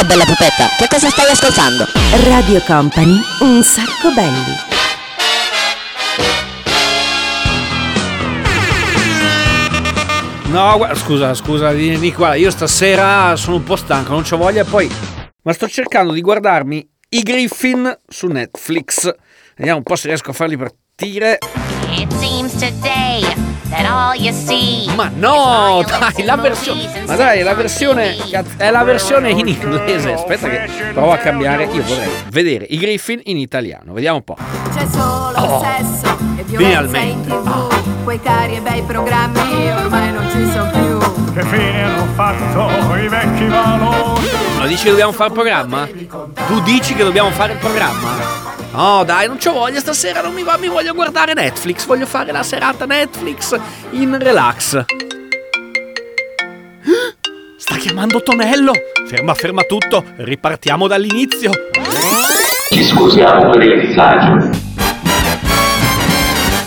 Ciao bella pupetta, che cosa stai ascoltando? Radio Company, un sacco belli. No, guarda, scusa, scusa, Nick, guarda, io stasera sono un po' stanco, non c'ho voglia poi. Ma sto cercando di guardarmi i Griffin su Netflix. Vediamo un po' se riesco a farli partire. It seems today that all you see Ma no, dai, la versione. Ma dai, la versione. È la versione in inglese. Aspetta che provo a cambiare. Io vorrei vedere i Griffin in italiano. Vediamo un po'. C'è solo Oh, sesso e violenza in finalmente. Ah. tv Quei cari e bei programmi ormai non ci sono più Che fine hanno fatto i vecchi valori? Ma dici che dobbiamo fare il programma? Tu dici che dobbiamo fare il programma? No, dai, non c'ho voglia stasera, non mi va, mi voglio guardare Netflix. Voglio fare la serata Netflix in relax. Sta chiamando Tonello. Ferma, ferma tutto. Ripartiamo dall'inizio. Ci scusiamo per il disagio.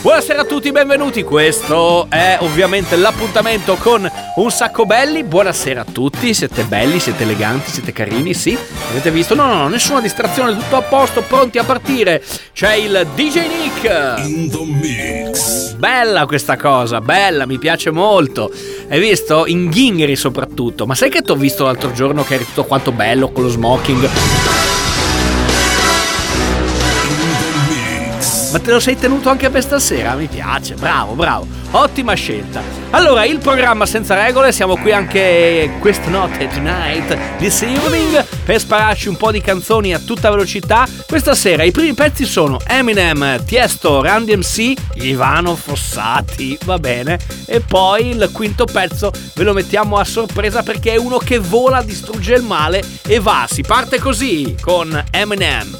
Buonasera a tutti, benvenuti. Questo è ovviamente l'appuntamento con un sacco belli. Buonasera a tutti. Siete belli, siete eleganti, siete carini, sì. Avete visto? No, no, no, nessuna distrazione, tutto a posto, pronti a partire. C'è il DJ Nick. In the mix. Bella questa cosa, bella, mi piace molto. Hai visto? In ghingheri soprattutto. Ma sai che ti ho visto l'altro giorno che eri tutto quanto bello con lo smoking? Ma te lo sei tenuto anche per stasera? Mi piace, bravo, bravo. Ottima scelta. Allora, il programma senza regole, siamo qui anche questa notte, tonight, this evening, per spararci un po' di canzoni a tutta velocità. Questa sera i primi pezzi sono Eminem, Tiesto, Randy MC, Ivano Fossati, va bene. E poi il quinto pezzo ve lo mettiamo a sorpresa perché è uno che vola, distrugge il male e va. Si parte così con Eminem.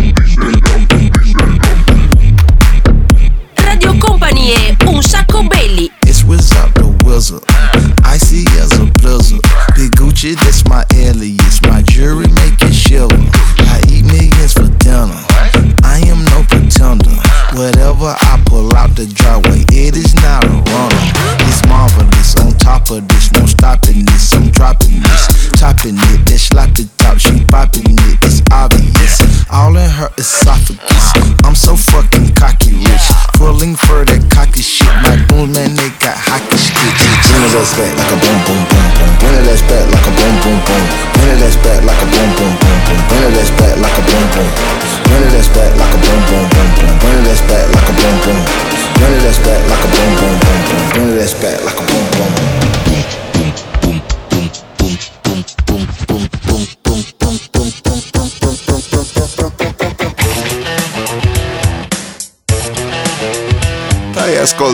Un sacco belli. It's Wizard the Wizard. Icy as a blizzard. Big Gucci, that's my alias. My jury make it shiver. I eat millions for dinner. I am no pretender. Whatever I pull out the driveway,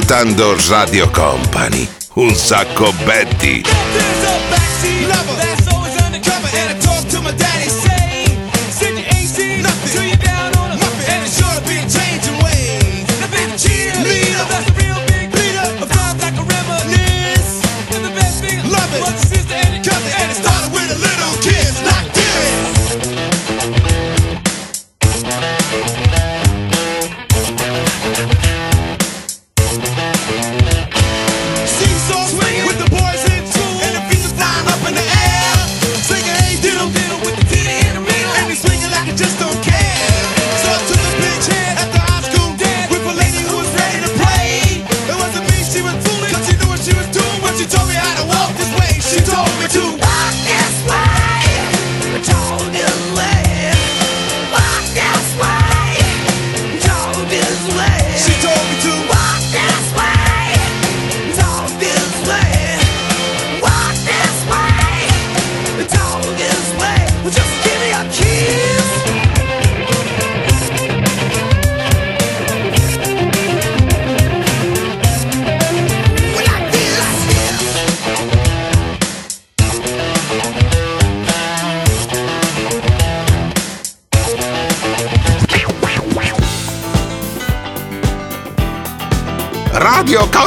ascoltando Radio Company, un sacco Betty.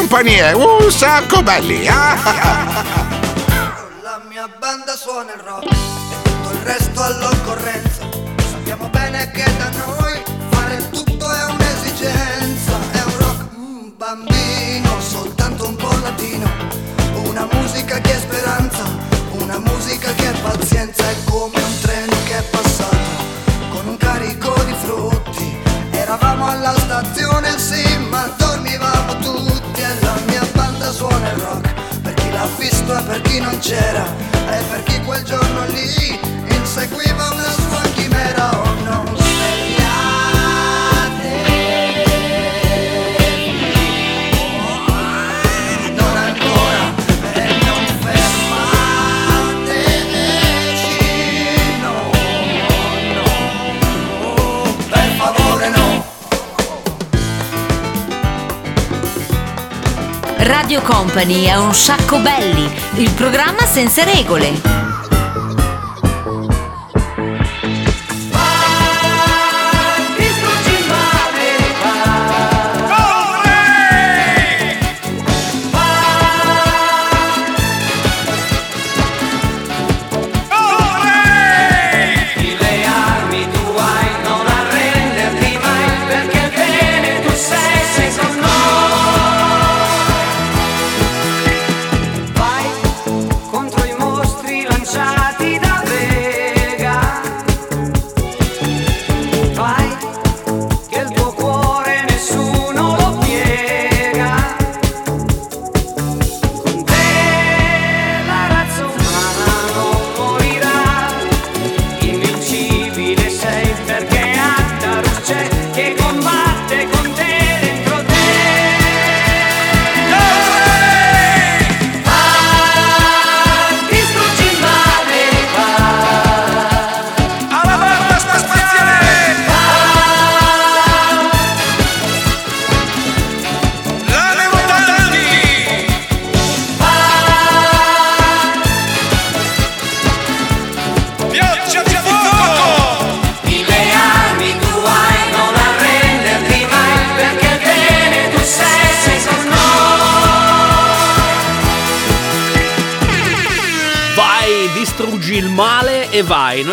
Company è un sacco belli. ah. Radio Company è un sacco belli, il programma senza regole.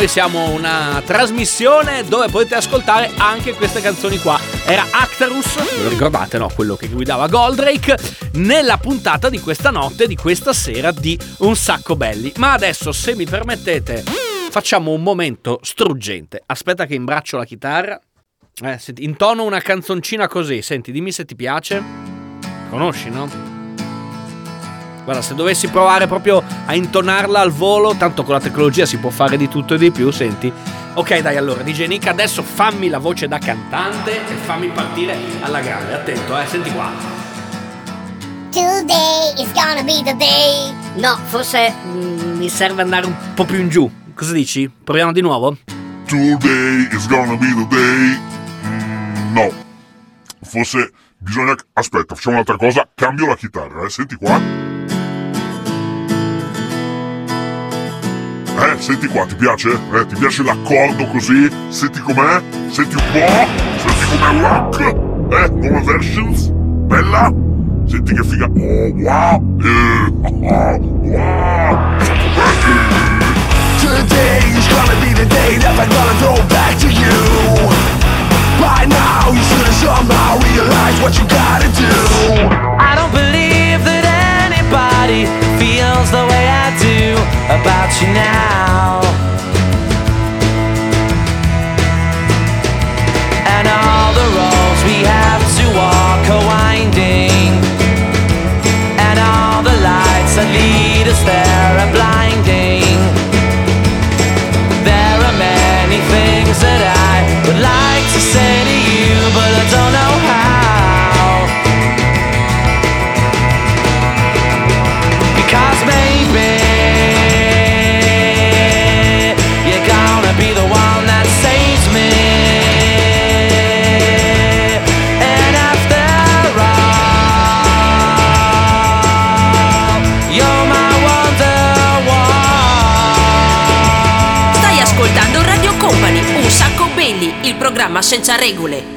Noi siamo una trasmissione dove potete ascoltare anche queste canzoni qua. Era Actarus, ve lo ricordate, no? Quello che guidava Goldrake, nella puntata di questa notte, di questa sera di Un sacco belli. Ma adesso, se mi permettete, facciamo un momento struggente. Aspetta che imbraccio la chitarra. Eh, senti, intono una canzoncina così. Senti, dimmi se ti piace. Conosci, no? Guarda, se dovessi provare proprio a intonarla al volo, tanto con la tecnologia si può fare di tutto e di più, senti. Ok, dai, allora, DJ Nick, adesso fammi la voce da cantante e fammi partire alla grande. Attento, eh, senti qua. Today is gonna be the day. No, forse mm, mi serve andare un po' più in giù. Cosa dici? Proviamo di nuovo? Today is gonna be the day. Mm, no. Forse bisogna. Aspetta, facciamo un'altra cosa. Cambio la chitarra, eh. Senti qua. Eh, senti qua, ti piace? Eh, ti piace l'accordo così? Senti com'è? Senti un po'? Senti com'è rock? Eh, nuove versions? Bella? Senti che figa. Oh, wow! Eh, ah, wow! Today is gonna be the day that I'm gonna throw back to you. By now, you should have somehow realized what you gotta do. I don't believe that anybody feels the way I do about you now. And all the roads we have to walk are winding. And all the lights that lead us there are blinding. regole.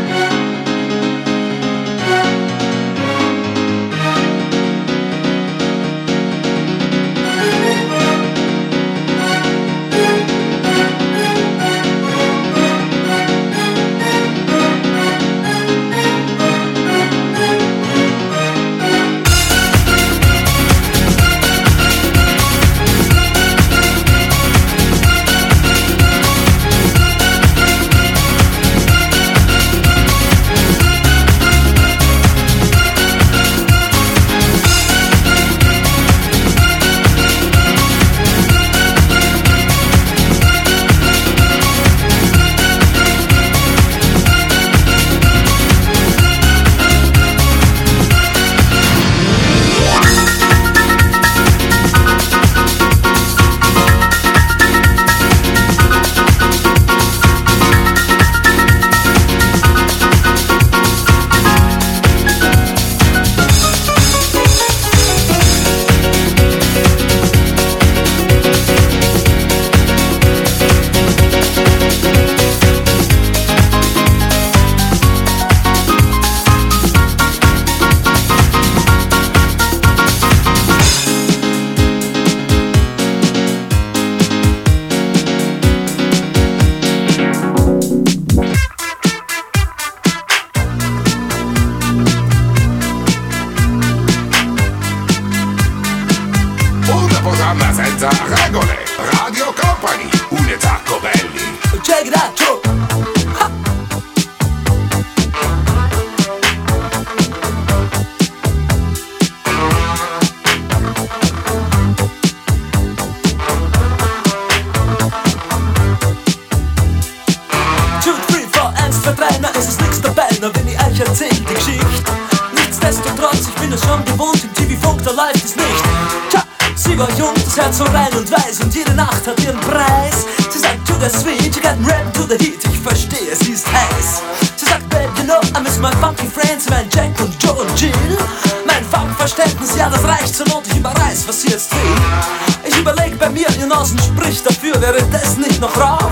Genossen spricht dafür, wäre das nicht noch Rauch?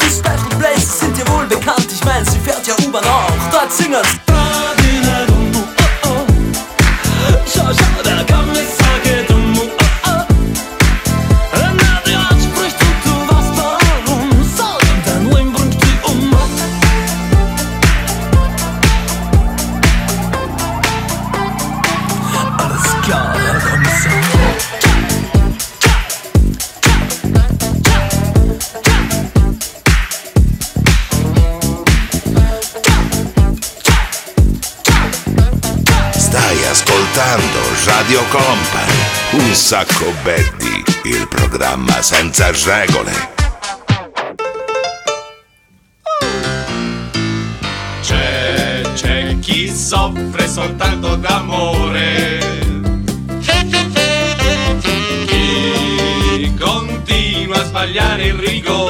Die Special Places sind dir wohl bekannt, ich mein, sie fährt ja U-Bahn auch, dort singen's. Sacco belli, il programma senza regole. C'è, c'è chi soffre soltanto d'amore. Chi continua a sbagliare il rigore.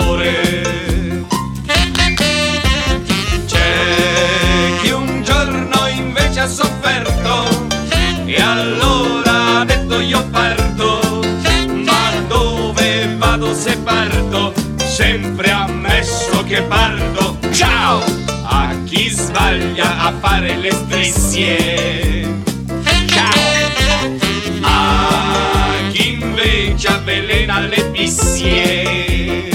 Che parto. Ciao! A chi sbaglia a fare le strisce. Ciao! A chi invece avvelena le pissie.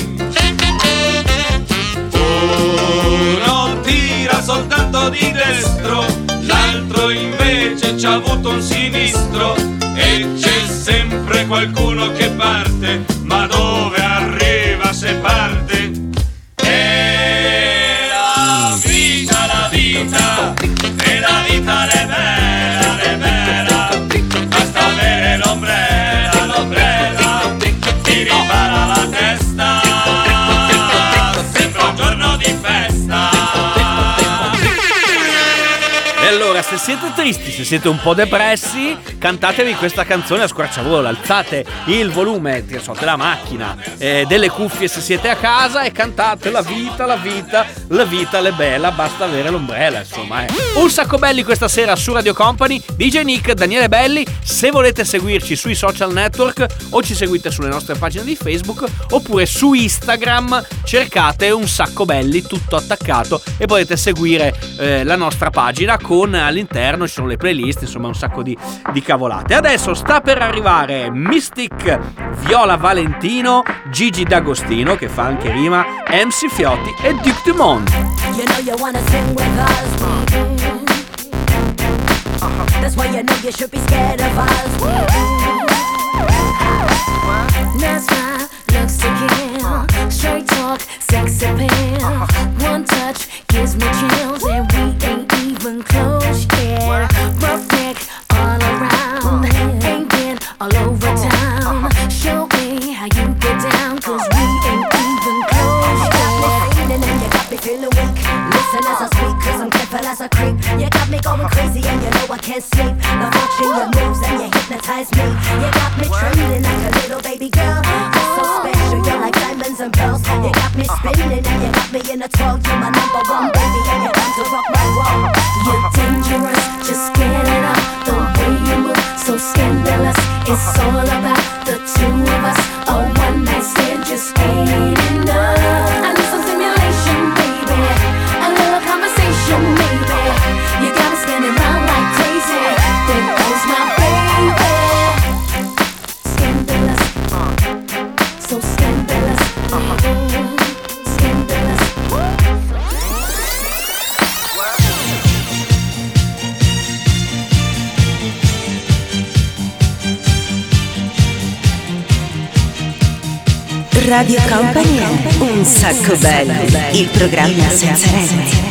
Uno tira soltanto di destro, l'altro invece ci ha avuto un sinistro. E c'è sempre qualcuno che parte, ma dove e siete tristi, se siete un po' depressi, cantatevi questa canzone a squarciagola. Alzate il volume so, della macchina, eh, delle cuffie se siete a casa e cantate la vita, la vita, la vita è bella, basta avere l'ombrella, insomma. Eh. Un sacco belli questa sera su Radio Company, DJ Nick, Daniele Belli. Se volete seguirci sui social network o ci seguite sulle nostre pagine di Facebook oppure su Instagram cercate un sacco belli tutto attaccato e potete seguire eh, la nostra pagina con all'interno ci sono le playlist, insomma un sacco di, di cavolate. Adesso sta per arrivare Mystic, Viola Valentino, Gigi D'Agostino che fa anche rima, MC Fiotti e Duke Dumont. You know you wanna sing with us. That's why you know you should be scared of us. That's my looks kill. Straight talk, sex appeal. One touch gives me chills, you hypnotize me. You got me trembling like a little baby girl. You're so oh. special, you're like diamonds and pearls. You got me uh-huh. spinning and you got me in a twirl. You're my number one baby and you're to rock my world. You're dangerous, just get it up. The way you move, so scandalous. It's uh-huh. all about Radio Company è un sacco belli, il programma senza regole.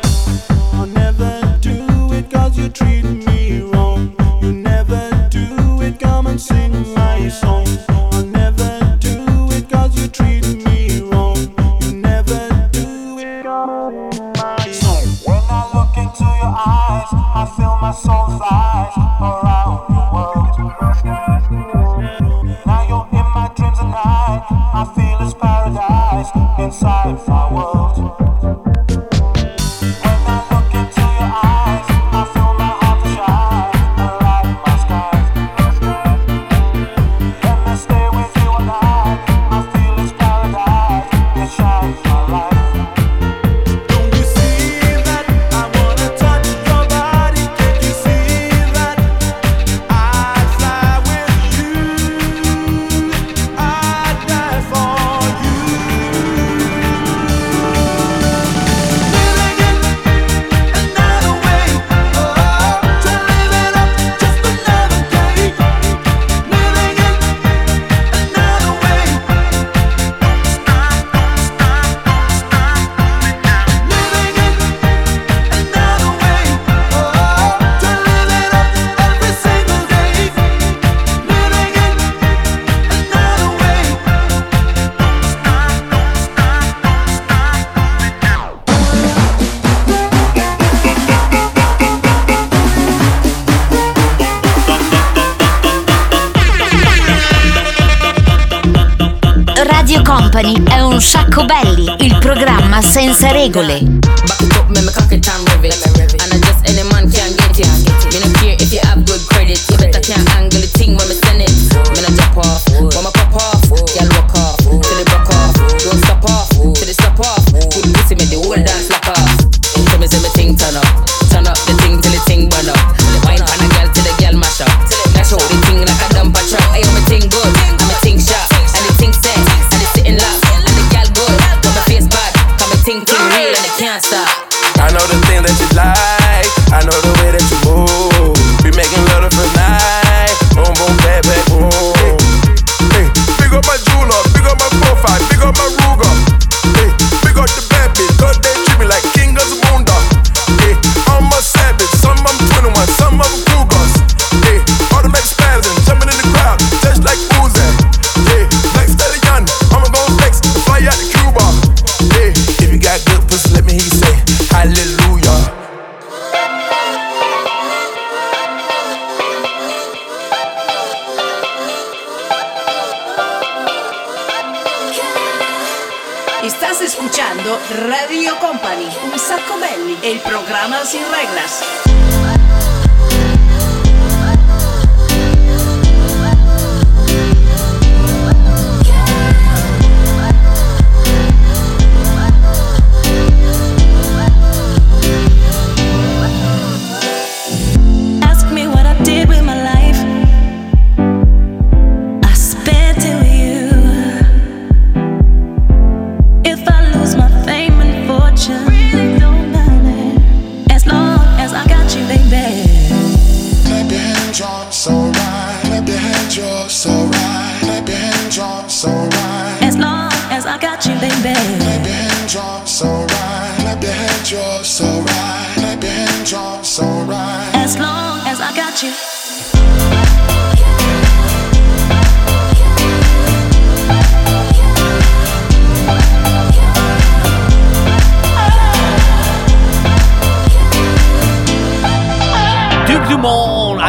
Company è un sacco belli, il programma senza regole. And I just any man can get it. Me no care if you have good credit, you better can't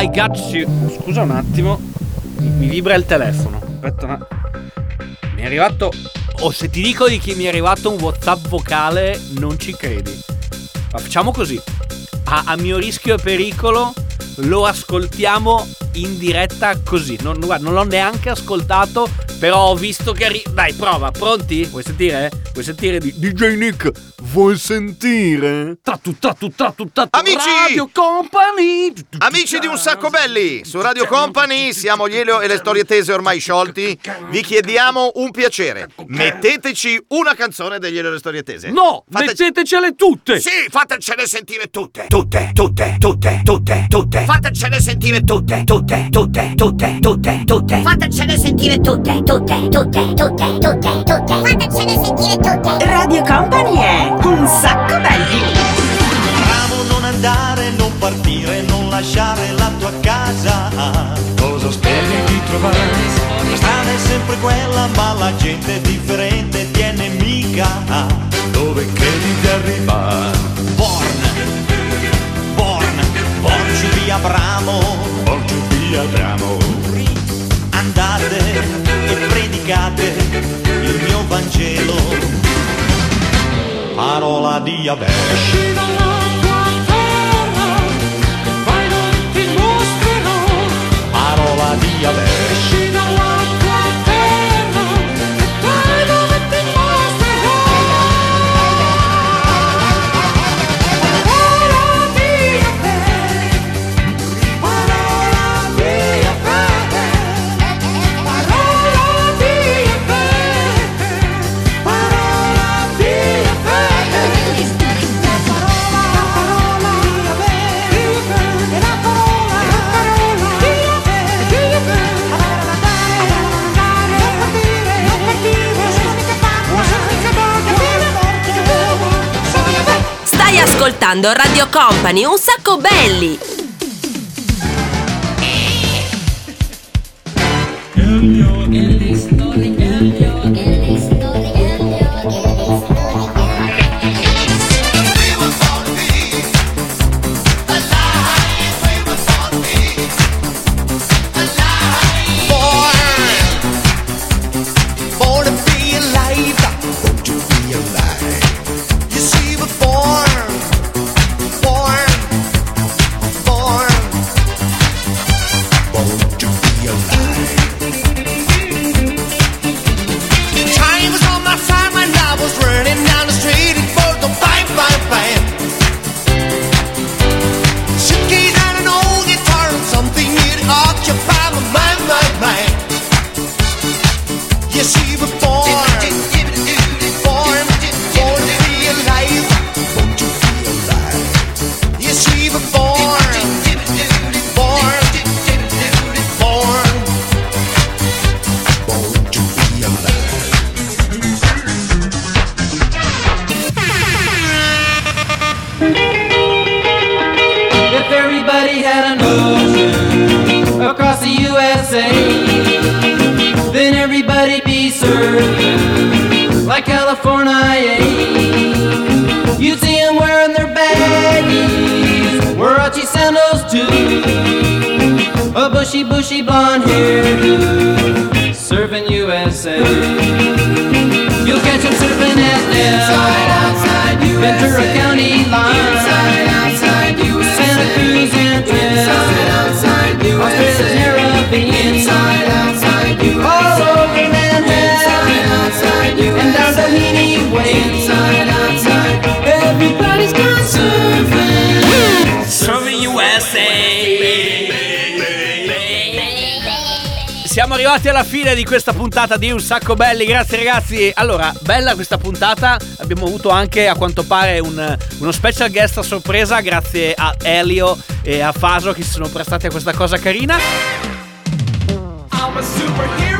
I got you. Scusa un attimo, mi vibra il telefono. Aspetta una... Mi è arrivato... O se ti dico di chi mi è arrivato un WhatsApp vocale, non ci credi. Ma facciamo così. A, a mio rischio e pericolo lo ascoltiamo in diretta così. Non, guarda, non l'ho neanche ascoltato però ho visto che arriva. Dai, prova, pronti? Vuoi sentire? Vuoi sentire di DJ Nick? Vuoi sentire? Tatu tatu tatu tatu Amici! Radio Company! Amici di un sacco belli! Su Radio Company siamo gli Elio e le storie tese ormai sciolti. Vi chiediamo un piacere. Metteteci una canzone degli Elio e le storie tese. No! Fateci... Mettetecele tutte! Sì, fatecele sentire tutte! Tutte, tutte, tutte, tutte, tutte! Fatecele sentire tutte! Tutte, tutte, tutte, tutte, tutte! Fatecele sentire tutte! tutte tutte, tutte, tutte, tutte. Fatecene sentire tutte. Radio Company è un sacco belli. Bravo non andare, non partire, non lasciare la tua casa. Cosa speri di trovare? La strada è sempre quella, ma la gente è differente, ti è nemica. Dove credi di arrivare? Born, born, porci via Abramo, porci via Abramo. Andate e predicate il mio Vangelo. Parola di Abel. Parola di Abel. Ascoltando Radio Company, un sacco belli. She blonde here serving USA. You'll catch him surfing at Inside, outside, USA. Ventura County line. Inside, outside, USA. Santa Cruz and Inside, outside, USA. Caribbean. Inside, outside, USA. All over Manhattan. Inside, outside, USA. And down Tahiti Way. Inside, Siamo arrivati alla fine di questa puntata di Un Sacco Belli, grazie ragazzi. Allora, bella questa puntata, abbiamo avuto anche a quanto pare un- uno special guest a sorpresa grazie a Elio e a Faso che si sono prestati a questa cosa carina. I'm a superhero.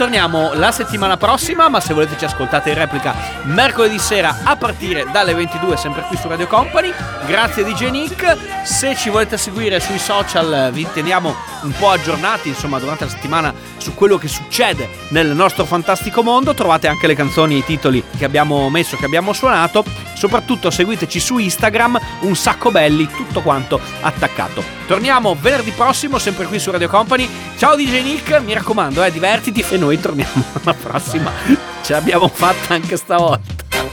Noi torniamo la settimana prossima, ma se volete ci ascoltate in replica mercoledì sera a partire dalle 22, sempre qui su Radio Company. Grazie DJ Nick. Se ci volete seguire sui social vi teniamo un po' aggiornati, insomma, durante la settimana su quello che succede nel nostro fantastico mondo. Trovate anche le canzoni e i titoli che abbiamo messo, che abbiamo suonato. Soprattutto seguiteci su Instagram, un sacco belli, tutto quanto attaccato. Torniamo venerdì prossimo, sempre qui su Radio Company. Ciao DJ Nick, mi raccomando, eh, divertiti e noi torniamo alla prossima. Ce l'abbiamo fatta anche stavolta.